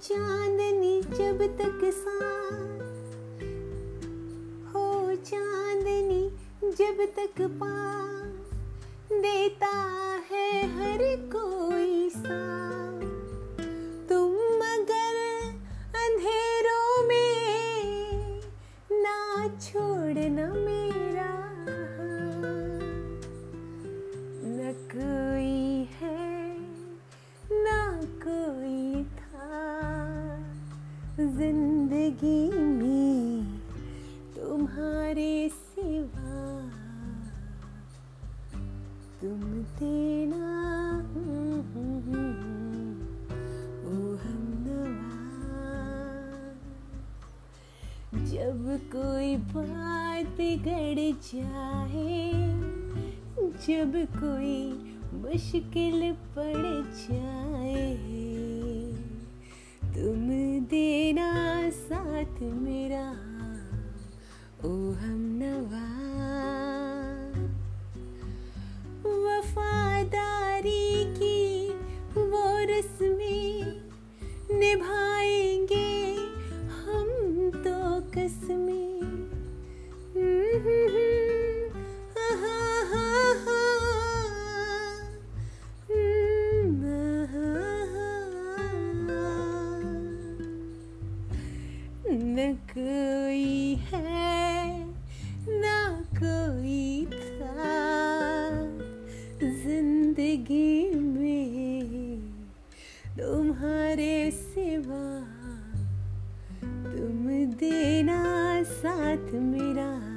चांदनी जब तक सांस हो चांदनी जब तक पास। ज़िंदगी में तुम्हारे सिवा तुम देना ओ हम जब कोई बात बिगड़ जाए, जब कोई मुश्किल पड़ जाए साथ मेरा ओ हम नवा कोई है ना कोई था। ज़िंदगी में तुम्हारे सिवा तुम देना साथ मेरा